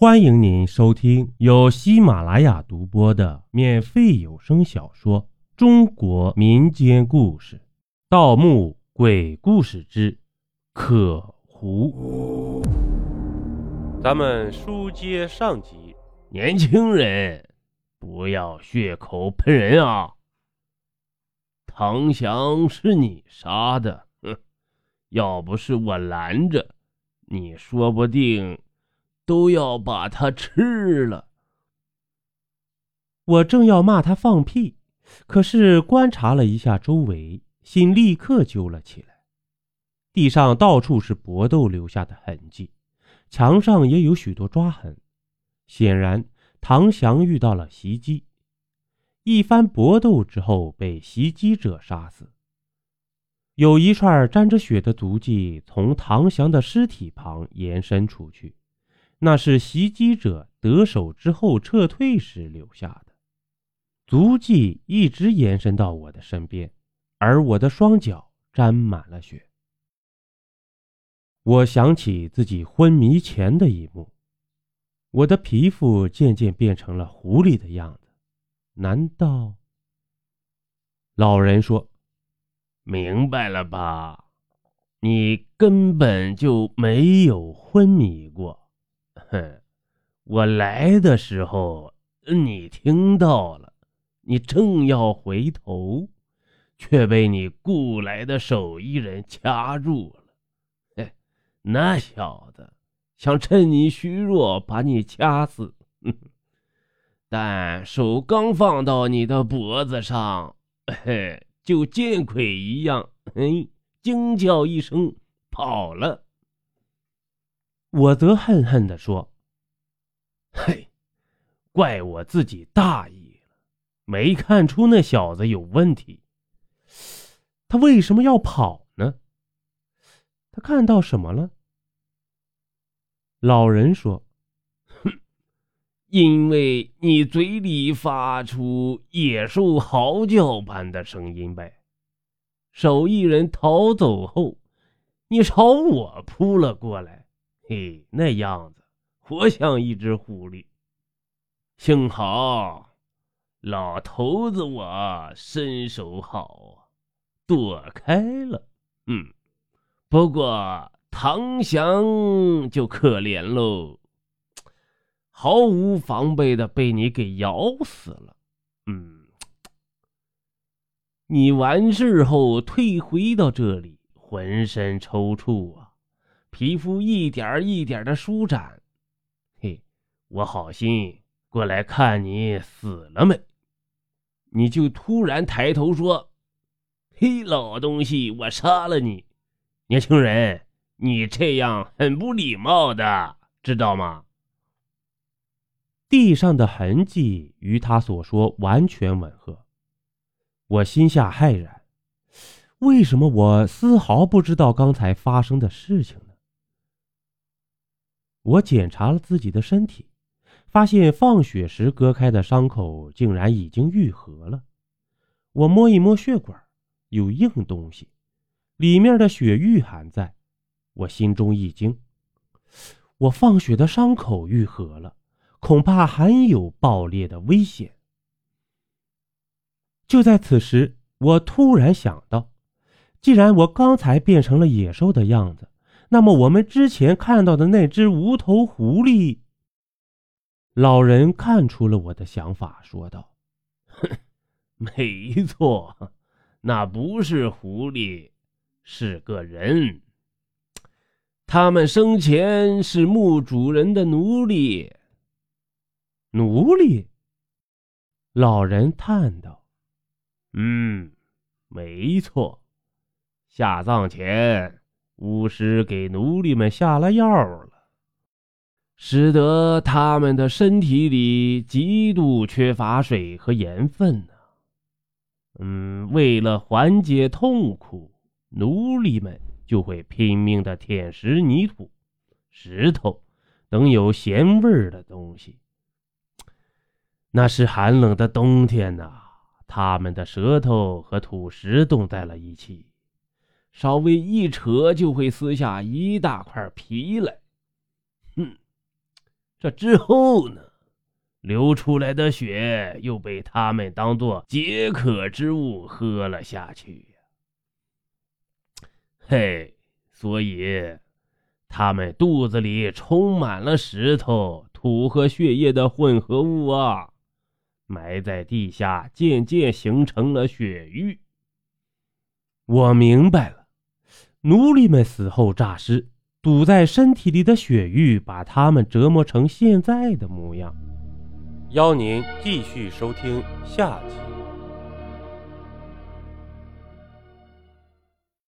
欢迎您收听由喜马拉雅独播的免费有声小说《中国民间故事·盗墓鬼故事之可胡》。咱们书接上集，年轻人，不要血口喷人啊！唐翔是你杀的，哼！要不是我拦着，你说不定……都要把他吃了。我正要骂他放屁，可是观察了一下周围，心立刻揪了起来。地上到处是搏斗留下的痕迹，墙上也有许多抓痕，显然唐翔遇到了袭击。一番搏斗之后，被袭击者杀死。有一串沾着血的足迹从唐翔的尸体旁延伸出去。那是袭击者得手之后撤退时留下的足迹，一直延伸到我的身边，而我的双脚沾满了血。我想起自己昏迷前的一幕，我的皮肤渐渐变成了狐狸的样子。难道？老人说：“明白了吧？你根本就没有昏迷过。”哼，我来的时候你听到了，你正要回头，却被你雇来的手艺人掐住了。嘿，那小子想趁你虚弱把你掐死，但手刚放到你的脖子上，嘿，就见鬼一样，嘿，惊叫一声跑了。我则恨恨地说：“嘿，怪我自己大意了，没看出那小子有问题。他为什么要跑呢？他看到什么了？”老人说：“哼，因为你嘴里发出野兽嚎叫般的声音呗。手艺人逃走后，你朝我扑了过来。”嘿，那样子活像一只狐狸。幸好老头子我身手好啊，躲开了。嗯，不过唐翔就可怜喽，毫无防备的被你给咬死了。嗯，你完事后退回到这里，浑身抽搐啊。皮肤一点一点的舒展，嘿，我好心过来看你死了没，你就突然抬头说：“嘿，老东西，我杀了你！”年轻人，你这样很不礼貌的，知道吗？地上的痕迹与他所说完全吻合，我心下骇然，为什么我丝毫不知道刚才发生的事情呢？我检查了自己的身体，发现放血时割开的伤口竟然已经愈合了。我摸一摸血管，有硬东西，里面的血玉还在。我心中一惊，我放血的伤口愈合了，恐怕还有爆裂的危险。就在此时，我突然想到，既然我刚才变成了野兽的样子，那么我们之前看到的那只无头狐狸，老人看出了我的想法，说道：“哼没错，那不是狐狸，是个人。他们生前是墓主人的奴隶。奴隶。”老人叹道：“嗯，没错，下葬前。”巫师给奴隶们下了药了，使得他们的身体里极度缺乏水和盐分呢。嗯，为了缓解痛苦，奴隶们就会拼命的舔食泥土、石头等有咸味的东西。那是寒冷的冬天呐，他们的舌头和土石冻在了一起。稍微一扯就会撕下一大块皮来，哼！这之后呢，流出来的血又被他们当做解渴之物喝了下去呀。嘿，所以他们肚子里充满了石头、土和血液的混合物啊，埋在地下，渐渐形成了血域。我明白了，奴隶们死后诈尸。堵在身体里的血玉，把他们折磨成现在的模样。邀您继续收听下集。